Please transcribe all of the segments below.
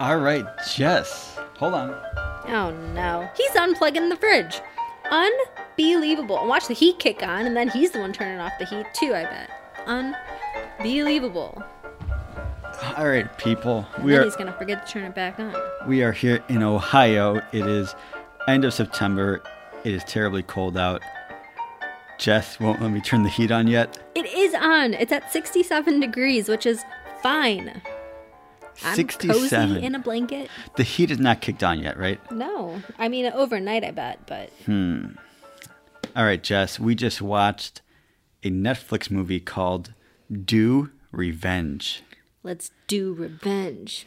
All right, Jess. Hold on. Oh no. He's unplugging the fridge. Unbelievable. And watch the heat kick on, and then he's the one turning off the heat too, I bet. Unbelievable. All right, people. We then are he's gonna forget to turn it back on. we are here in Ohio. It is end of September. It is terribly cold out. Jess won't let me turn the heat on yet. It is on. It's at 67 degrees, which is fine. I'm 67. cozy in a blanket. The heat is not kicked on yet, right? No, I mean overnight, I bet, but Hmm. All right, Jess. We just watched a Netflix movie called Do Revenge. let's do revenge.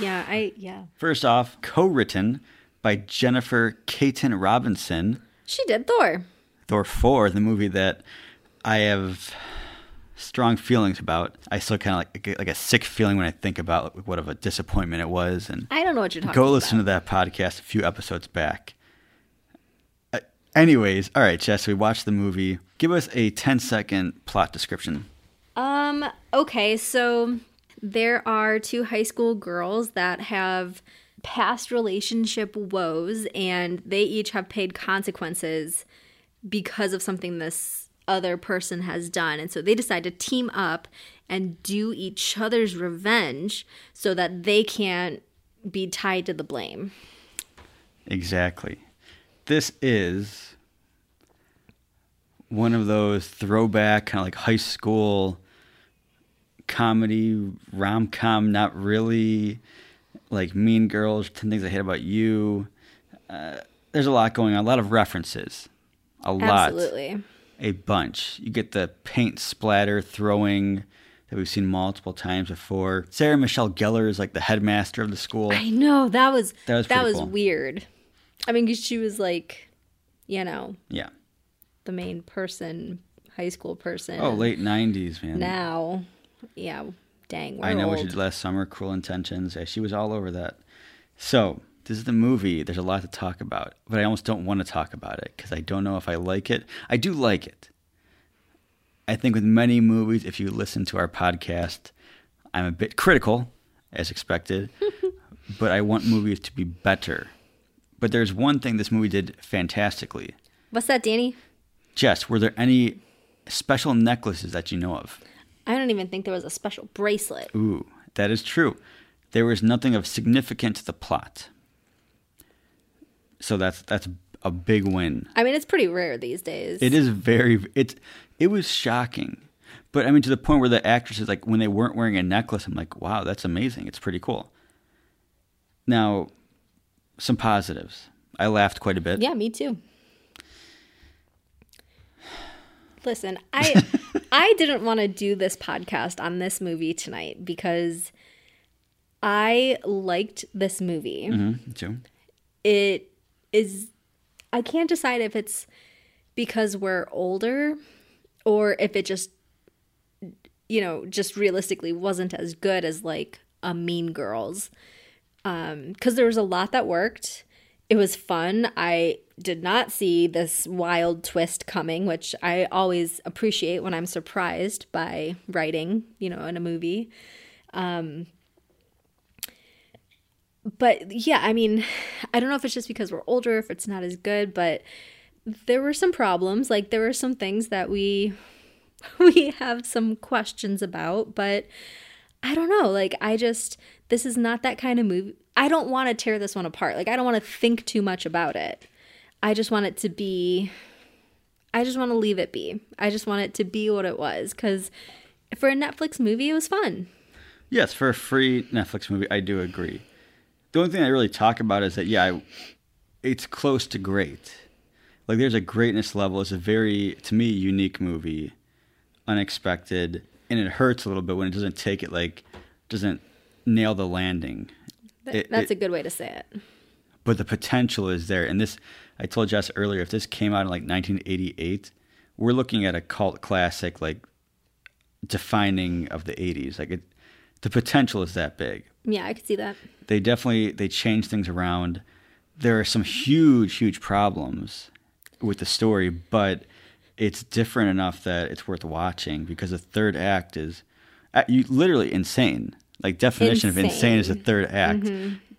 Yeah, I yeah. First off, co-written by Jennifer Kaytin Robinson. She did Thor. Thor 4, the movie that I have strong feelings about. I still kind of like get like a sick feeling when I think about what of a disappointment it was. And I don't know what you're talking go about. listen to that podcast a few episodes back. Uh, anyways, all right, Jess, we watched the movie. Give us a 10 second plot description. Um, okay, so there are two high school girls that have past relationship woes and they each have paid consequences because of something this other person has done. And so they decide to team up and do each other's revenge so that they can't be tied to the blame. Exactly. This is one of those throwback kind of like high school comedy rom com, not really like Mean Girls, 10 Things I Hate About You. Uh, there's a lot going on, a lot of references. A lot. Absolutely. A bunch. You get the paint splatter throwing that we've seen multiple times before. Sarah Michelle Gellar is like the headmaster of the school. I know that was That was that was cool. weird. I mean, she was like, you know, Yeah. the main person, high school person. Oh, late 90s, man. Now, yeah, dang, we're I know old. what she did last summer, Cruel Intentions. Yeah, she was all over that. So, this is the movie. There's a lot to talk about, but I almost don't want to talk about it because I don't know if I like it. I do like it. I think with many movies, if you listen to our podcast, I'm a bit critical, as expected, but I want movies to be better. But there's one thing this movie did fantastically. What's that, Danny? Jess, were there any special necklaces that you know of? I don't even think there was a special bracelet. Ooh, that is true. There was nothing of significance to the plot. So that's that's a big win. I mean, it's pretty rare these days. It is very it's it was shocking. But I mean to the point where the actresses like when they weren't wearing a necklace, I'm like, wow, that's amazing. It's pretty cool. Now, some positives. I laughed quite a bit. Yeah, me too. Listen, I I didn't want to do this podcast on this movie tonight because I liked this movie. Mhm, too. it is I can't decide if it's because we're older or if it just you know, just realistically wasn't as good as like a Mean Girls. Um cuz there was a lot that worked. It was fun. I did not see this wild twist coming, which I always appreciate when I'm surprised by writing, you know, in a movie. But yeah, I mean, I don't know if it's just because we're older, if it's not as good, but there were some problems. Like there were some things that we we have some questions about, but I don't know. Like I just this is not that kind of movie. I don't want to tear this one apart. Like I don't want to think too much about it. I just want it to be I just want to leave it be. I just want it to be what it was cuz for a Netflix movie it was fun. Yes, for a free Netflix movie, I do agree. The only thing I really talk about is that yeah, I, it's close to great. Like there's a greatness level. It's a very to me unique movie, unexpected, and it hurts a little bit when it doesn't take it like doesn't nail the landing. It- That's it- a good way to say it. but the potential is there. And this, I told Jess earlier, if this came out in like 1988, we're looking at a cult classic, like defining of the 80s. Like it, the potential is that big. Yeah, I could see that. They definitely they change things around. There are some huge, huge problems with the story, but it's different enough that it's worth watching because the third act is uh, you literally insane. Like definition of insane is the third act.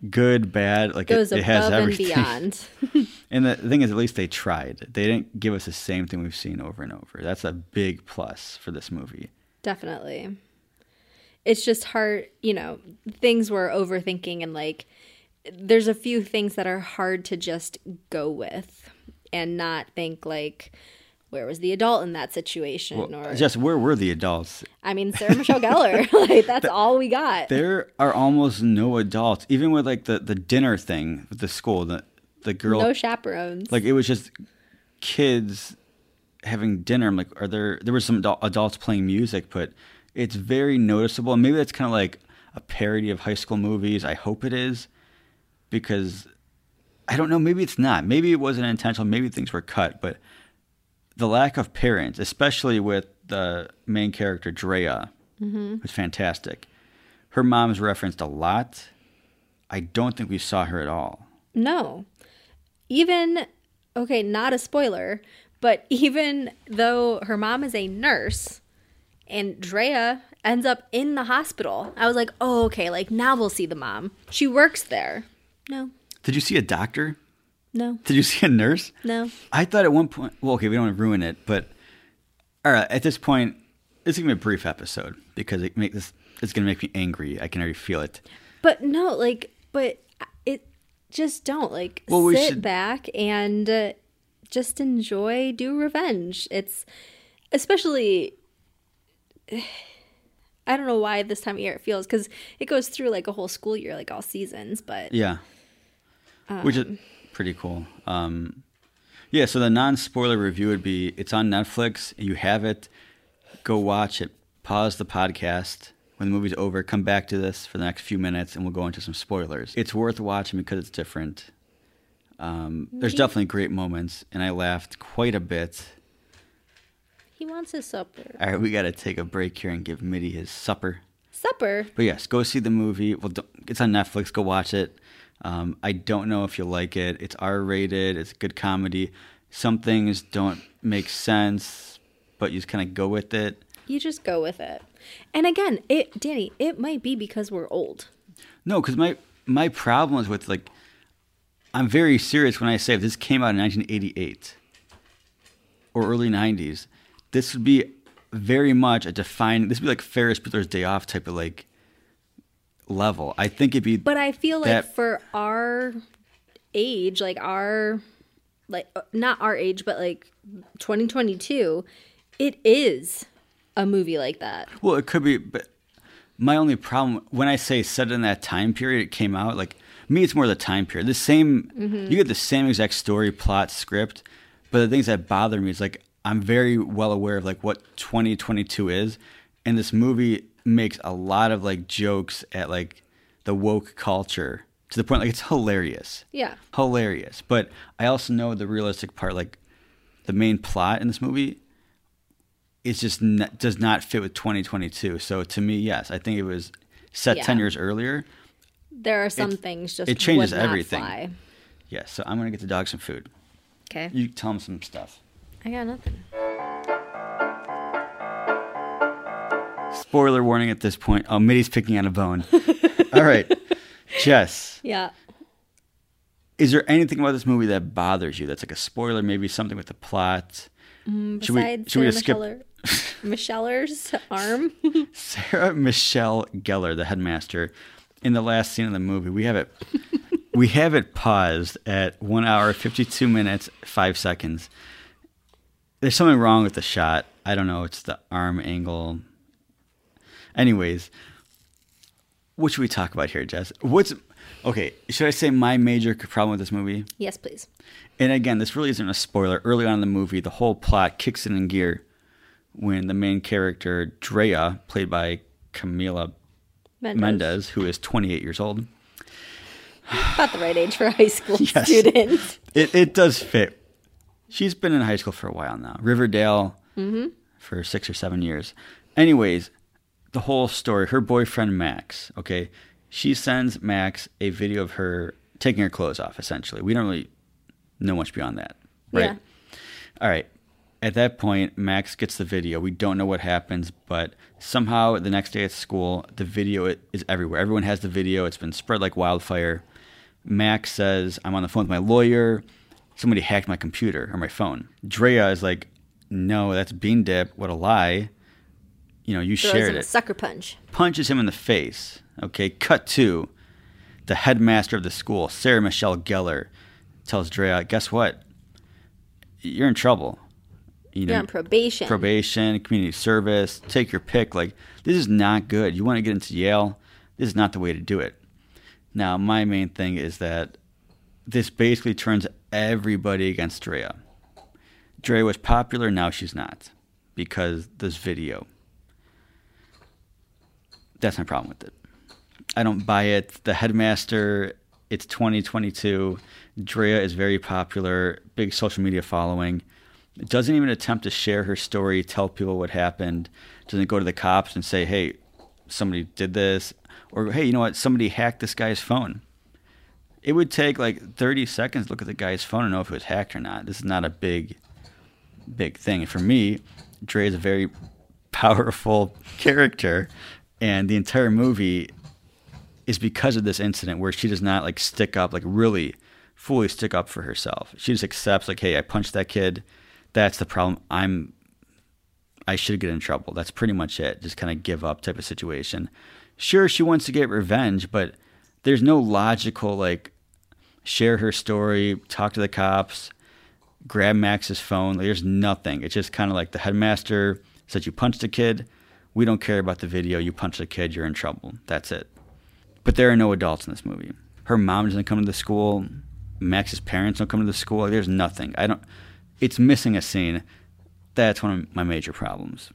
Good, bad, like it, Goes it has above and everything. beyond. And the thing is, at least they tried. They didn't give us the same thing we've seen over and over. That's a big plus for this movie. Definitely. It's just hard, you know, things we're overthinking and like there's a few things that are hard to just go with and not think like where was the adult in that situation Well, or just where were the adults? I mean Sarah Michelle Gellar. like that's all we got. There are almost no adults, even with like the, the dinner thing with the school. The the girl, No chaperones. like it was just kids having dinner. I'm like, are there? There were some adults playing music, but it's very noticeable. And maybe that's kind of like a parody of high school movies. I hope it is, because I don't know. Maybe it's not. Maybe it wasn't intentional. Maybe things were cut, but the lack of parents, especially with the main character Drea, mm-hmm. was fantastic. Her mom's referenced a lot. I don't think we saw her at all. No. Even, okay, not a spoiler, but even though her mom is a nurse and Drea ends up in the hospital, I was like, oh, okay, like now we'll see the mom. She works there. No, Did you see a doctor? no, Did you see a nurse? no. I thought at one point. Well, okay, we don't want to ruin it, but all right. At this point, it's gonna be a brief episode because it make this. It's gonna make me angry. I can already feel it. But no, like, but it just don't like Well, we sit should- back and uh, just enjoy do revenge. It's especially I don't know why this time of year it feels because it goes through like a whole school year, like all seasons. But Yeah, which is pretty cool. Um, yeah. So the non-spoiler review would be: it's on Netflix. You have it. Go watch it. Pause the podcast. When the movie's over, come back to this for the next few minutes, and we'll go into some spoilers. It's worth watching because it's different. Um, there's definitely great moments, and I laughed quite a bit. He wants his supper. All right, we got to take a break here and give Mitty his supper. Supper. But yes, go see the movie. Well, don't- it's on Netflix. Go watch it. Um, I don't know if you'll like it. It's R rated. It's a good comedy. Some things don't make sense, but you just kind of go with it. You just go with it. And again, it Danny, it might be because we're old. No, because my my problem is with like, I'm very serious when I say if this came out in 1988 or early 90s, this would be very much a defining. This would be like Ferris Bueller's Day Off type of like level. I think it'd be. But I feel like for our age, like our like uh, not our age, but like 2022, it is a movie like that. Well, it could be, but my only problem when I say set in that time period it came out, like me, it's more the time period. The same, you get the same exact story, plot, script, but the things that bother me is like I'm very well aware of like what 2022 is, and this movie makes a lot of like jokes at like the woke culture to the point like it's hilarious Yeah. hilarious. But I also know the realistic part, like the main plot in this movie, is just n- does not fit with 2022. So to me, yes, I think it was set Yeah. 10 years earlier. There are some It- things just it changes everything. Yes. so I'm gonna get the dog some food. Okay. You tell him some stuff. I got nothing. Spoiler warning at this point. Oh, Mitty's picking on a bone. All right, Jess. Yeah. Is there anything about this movie that bothers you? That's like a spoiler, maybe something with the plot. Mm, should we- Besides should we Sarah just skip- Micheller- Micheller's arm. Sarah Michelle Gellar, the headmaster, in the last scene of the movie, we have it. we have it paused at one hour, fifty-two minutes, five seconds. There's something wrong with the shot. I don't know. It's the arm angle. Anyways, what should we talk about here, Jess? What's okay? Should I say my major problem with this movie? yes, please. And again, this really isn't a spoiler. Early on in the movie, the whole plot kicks in in gear when the main character, Drea, played by Camila. Mendes, who is 28 years old, About the right age for a high school Yes. student. it, it does fit. She's been in high school for a while now. Riverdale mm-hmm. for six or seven years. Anyways, the whole story, her boyfriend Max, okay, she sends Max a video of her taking her clothes off, essentially. We don't really know much beyond that, right? Yeah. All right. At that point, Max gets the video. We don't know what happens, but somehow the next day at school, the video is everywhere. Everyone has the video. It's been spread like wildfire. Max says, I'm on the phone with my lawyer. Somebody hacked my computer or my phone. Drea is like, No, that's Bean Dip. What a lie. You know, you Throws shared it. sucker punch. Punches him in the face. Okay, cut to the headmaster of the school, Sarah Michelle Gellar, tells Drea, Guess what? You're in trouble. You You're on probation. probation, community service, take your pick. Like, this is not good. You want to get into Yale? This is not the way to do it. Now, my main thing is that this basically turns everybody against Drea. Drea was popular, now she's not because this video. That's my problem with it. I don't buy it. The headmaster, it's 2022. Drea is very popular, big social media following doesn't even attempt to share her story, tell people what happened, doesn't go to the cops and say, hey, somebody did this, or hey, you know what, somebody hacked this guy's phone. It would take like 30 seconds to look at the guy's phone and know if it was hacked or not. This is not a big, big thing. For me, Dre is a very powerful character, and the entire movie is because of this incident where she does not like stick up, like really fully stick up for herself. She just accepts, like, hey, I punched that kid that's the problem. I'm I should get in trouble. That's pretty much it. Just kind of give up type of situation. Sure, she wants to get revenge, but there's no logical like share her story, talk to the cops, grab Max's phone. Like, there's nothing. It's just kind of like the headmaster said you punched a kid. We don't care about the video. You punched a kid, you're in trouble. That's it. But there are no adults in this movie. Her mom doesn't come to the school. Max's parents don't come to the school. Like, there's nothing. I don't it's missing a scene. That's one of my major problems.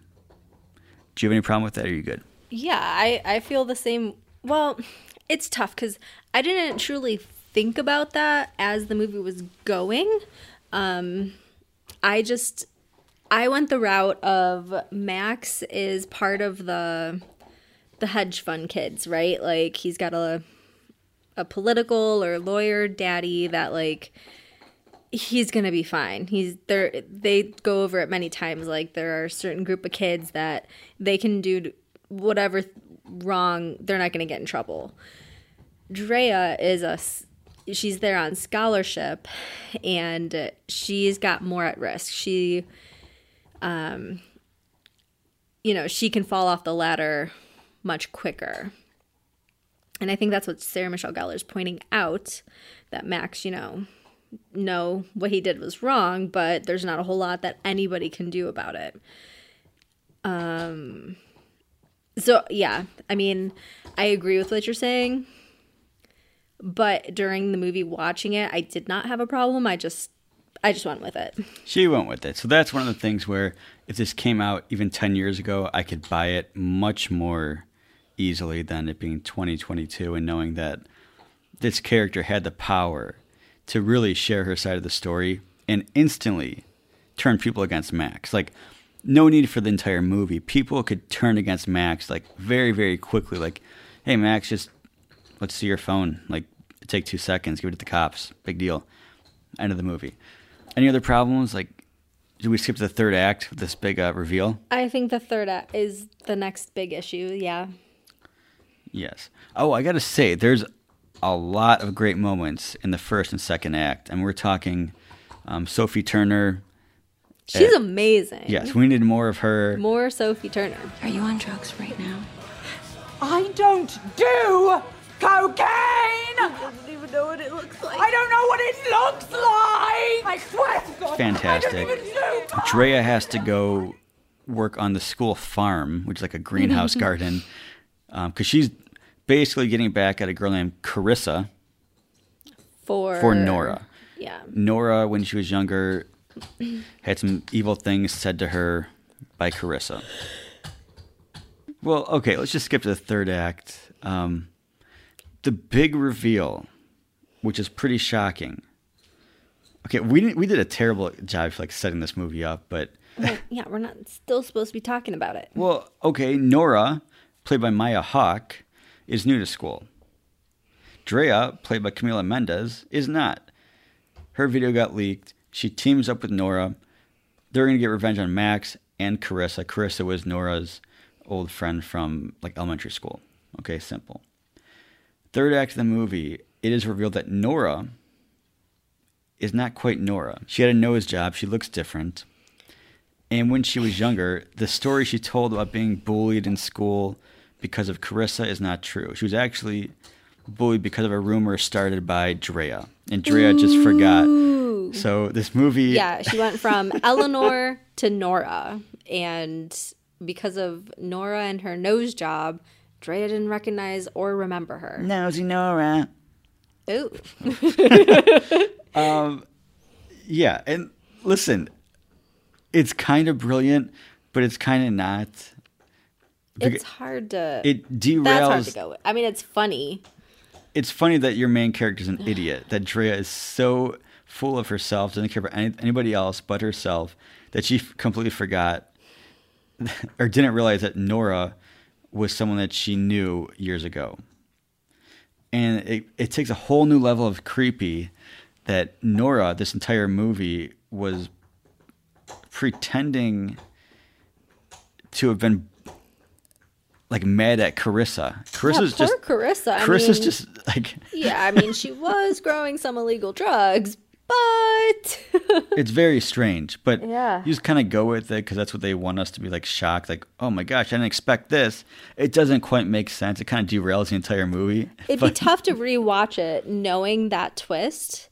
Do you have any problem with that? Are you good? Yeah, I, I feel the same. Well, it's tough because I didn't truly think about that as the movie was going. Um, I just I went the route of Max is part of the the hedge fund kids, right? Like he's got a a political or lawyer daddy that like he's gonna be fine. He's there. They go over it many times. Like there are a certain group of kids that they can do whatever wrong. They're not gonna get in trouble. Drea is a. She's there on scholarship, and she's got more at risk. She, um, you know, she can fall off the ladder much quicker. And I think that's what Sarah Michelle Gellar is pointing out that Max, you know, know what he did was wrong, but there's not a whole lot that anybody can do about it. Um so yeah, I mean, I agree with what you're saying. But during the movie watching it, I did not have a problem. I just I just went with it. She went with it. So that's one of the things where if this came out even 10 years ago, I could buy it much more easily than it being 2022 and knowing that this character had the power to really share her side of the story and instantly turn people against Max. Like, no need for the entire movie. People could turn against Max like very, very quickly. Like, hey, Max, just let's see your phone. Like, take two seconds, give it to the cops. Big deal. End of the movie. Any other problems? Like, do we skip to the third act with this big uh, reveal? I think the third act is the next big issue. Yeah. Yes. Oh, I got to say, there's a lot of great moments in the first and second act. And we're talking um, Sophie Turner. She's uh, amazing. Yes, we need more of her. More Sophie Turner. Are you on drugs right now? I don't do cocaine! I don't even know what it looks like. I don't know what it looks like! I swear to God. Fantastic. I don't even know. Drea has to go work on the school farm, which is like a greenhouse garden, because um, she's basically getting back at a girl named Carissa for for Nora. Yeah. Nora, when she was younger, had some evil things said to her by Carissa. Well, okay, let's just skip to the third act. Um, the big reveal, which is pretty shocking. Okay, we didn't, we did a terrible job like setting this movie up, but well, yeah, we're not still supposed to be talking about it. Well, okay, Nora, played by Maya Hawke, is new to school. Drea, played by Camila Mendes, is not. Her video got leaked. She teams up with Nora. they're gonna get revenge on Max and Carissa. Carissa was Nora's old friend from like elementary school. Okay, simple. Third act of the movie, it is revealed that Nora is not quite Nora. She had a nose job. She looks different. And when she was younger, the story she told about being bullied in school because of Carissa is not true. She was actually bullied because of a rumor started by Drea. And Drea just forgot. So this movie Yeah, she went from Eleanor to Nora. And because of Nora and her nose job, Drea didn't recognize or remember her. Nosy Nora. Ooh. Um, yeah, and listen, it's kind of brilliant, but it's kind of not. It's hard to. It derails. that's hard to go with. I mean, it's funny. it's funny that your main character is an idiot. That Drea is so full of herself, doesn't care about any, anybody else but herself, that she f- completely forgot or didn't realize that Nora was someone that she knew years ago. And it, it takes a whole new level of creepy that Nora, this entire movie, was pretending to have been like mad at Carissa. Carissa's yeah, just poor Carissa. I Carissa's mean, just like yeah, I mean, she was growing some illegal drugs, but it's very strange, but Yeah. you just kind of go with it because that's what they want us to be like shocked, like oh my gosh, I didn't expect this. It doesn't quite make sense. It kind of derails the entire movie. it'd be tough to rewatch it knowing that twist.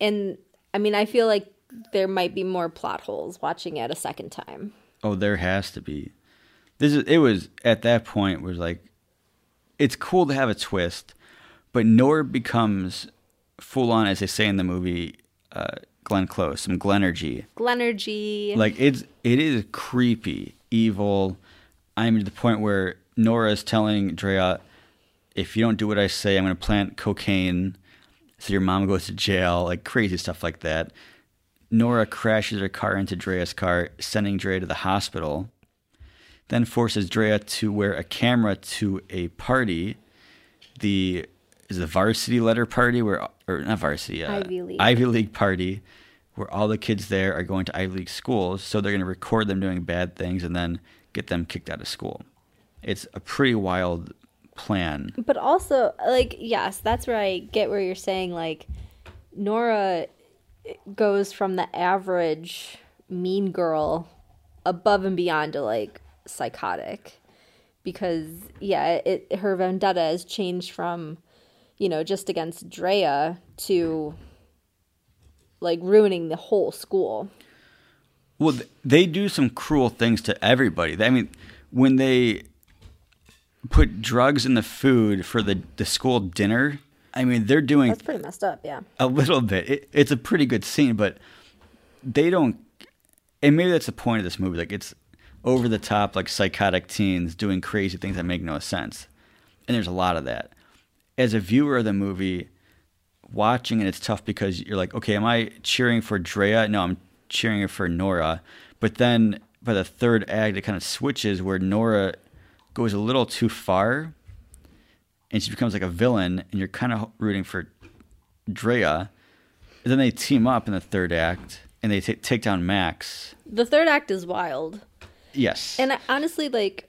And I mean, I feel like there might be more plot holes watching it a second time. Oh, there has to be. This is it was at that point was like it's cool to have a twist, but Nora becomes full on, as they say in the movie, uh, Glenn Close, some Glenergy. Glenergy. Like it's it is creepy, evil. I'm to the point where Nora is telling Drea, if you don't do what I say, I'm gonna plant cocaine so your mom goes to jail, like crazy stuff like that. Nora crashes her car into Drea's car, sending Drea to the hospital. Then forces Drea to wear a camera to a party. The is the varsity letter party where or not varsity, uh, Ivy League. Ivy League party where all the kids there are going to Ivy League schools, so they're going to record them doing bad things and then get them kicked out of school. It's a pretty wild plan. but also, like, yes, that's where I get where you're saying, like, Nora goes from the average mean girl above and beyond to, like, psychotic. Because, yeah, it her vendetta has changed from, you know, just against Drea to, like, ruining the whole school. Well, they do some cruel things to everybody. I mean, when they put drugs in the food for the, the school dinner, I mean, they're doing That's pretty messed up, yeah. a little bit. It, it's a pretty good scene, but they don't. And maybe that's the point of this movie. Like it's over the top, like psychotic teens doing crazy things that make no sense. And there's a lot of that. As a viewer of the movie, watching it, it's tough because you're like, okay, am I cheering for Drea? No, I'm cheering for Nora. But then by the third act, it kind of switches where Nora goes a little too far and she becomes like a villain, and you're kind of rooting for Drea. And then they team up in the third act and they ta take down Max. The third act is wild. Yes. And I, honestly, like,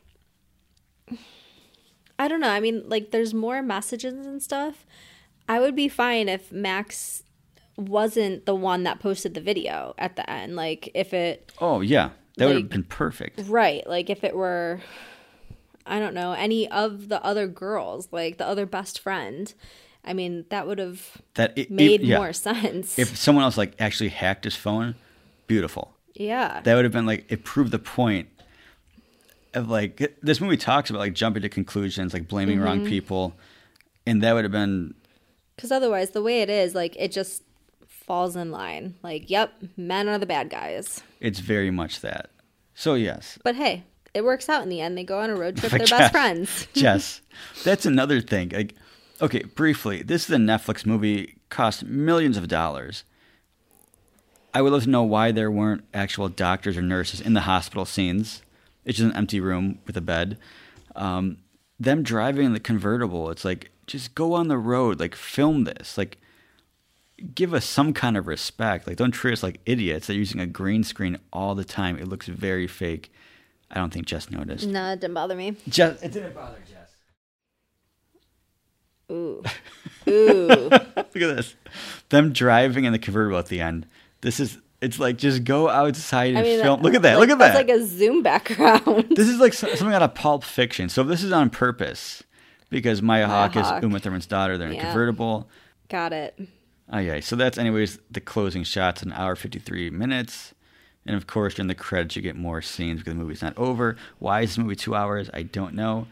I don't know. I mean, like, there's more messages and stuff. I would be fine if Max wasn't the one that posted the video at the end. Like, if it, oh, yeah. That would have been perfect. right, like, if it were, I don't know, any of the other girls, like the other best friend. I mean, that would have That it, it- made yeah. more sense. If someone else like actually hacked his phone, beautiful. yeah. That would have been like it proved the point of like this movie talks about like jumping to conclusions, like blaming wrong Mm-hmm. people, and that would have been Because otherwise, the way it is, like, it just falls in line. Like, yep, men are the bad guys. it's very much that. So yes, But hey, it works out in the end. They go on a road trip. They're Jess- best friends. Jess, that's another thing. Like, okay, briefly, this is a Netflix movie, cost millions of dollars. I would love to know why there weren't actual doctors or nurses in the hospital scenes. It's just an empty room with a bed. Um, them driving in the convertible, it's like just go on the road, like film this. Like give us some kind of respect. Like, don't treat us like idiots. They're using a green screen all the time. It looks very fake. I don't think Jess noticed. No, it didn't bother me. Jess, it didn't bother Jess. Ooh. Ooh. Look at this. Them driving in the convertible at the end. This is, it's like, just go outside and I mean, film. Look at that. like, Look at that. like a zoom background. this is like something out of Pulp Fiction. So this is on purpose because Maya, Maya Hawke, Hawke. is Uma Thurman's daughter. They're in a convertible. Got it. Oh yeah. So that's anyways the closing shots, an hour fifty three minutes. And of course, during the credits, you get more scenes because the movie's not over. Why is the movie two hours? I don't know.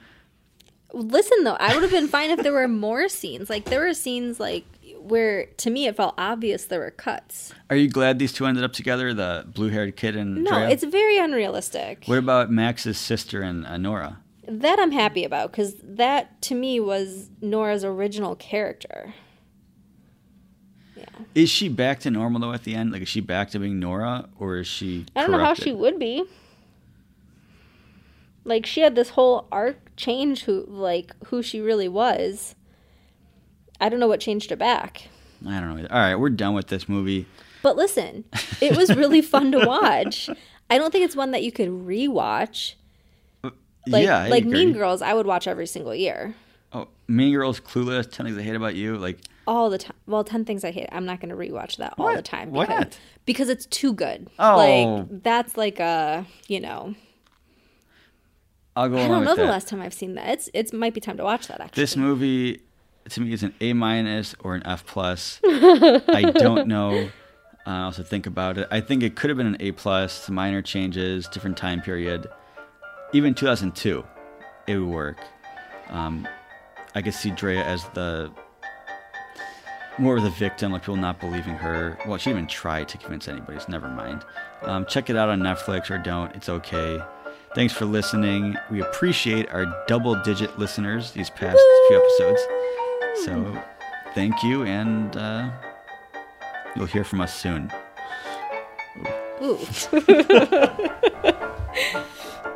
Listen though, I would have been fine if there were more scenes. Like there were scenes like where to me it felt obvious there were cuts. Are you glad these two ended up together, the blue haired kid and No, Drea? it's very unrealistic. What about Max's sister and uh, Nora? That I'm happy about because that to me was Nora's original character. Yeah. Is she back to normal though at the end? Like, is she back to being Nora, or is she? I don't know how she would be. Like she had this whole arc change who like who she really was. I don't know what changed it back. I don't know. Either. All right, we're done with this movie. But listen, it was really fun to watch. I don't think it's one that you could rewatch. Uh, like yeah, I like agree. Mean Girls, I would watch every single year. Oh, Mean Girls, Clueless, Ten Things I Hate About You. Like, All the time. Well, 10 Things I Hate. I'm not going to rewatch that all the time. Because, not? because it's too good. Oh. Like, that's like a, you know. I'll go I don't know the that. last time I've seen that. It's It might be time to watch that, actually. This movie, to me, is an A minus or an F plus. I don't know. Uh, I also think about it. I think it could have been an A plus. Minor changes, different time period. Even 2002, it would work. Um, I could see Drea as the more of the victim, like people not believing her. Well, she even tried to convince anybody. So never mind. Um, check it out on Netflix or don't. It's okay. Thanks for listening. We appreciate our double-digit listeners these past few episodes. So, thank you, and uh, you'll hear from us soon. Ooh.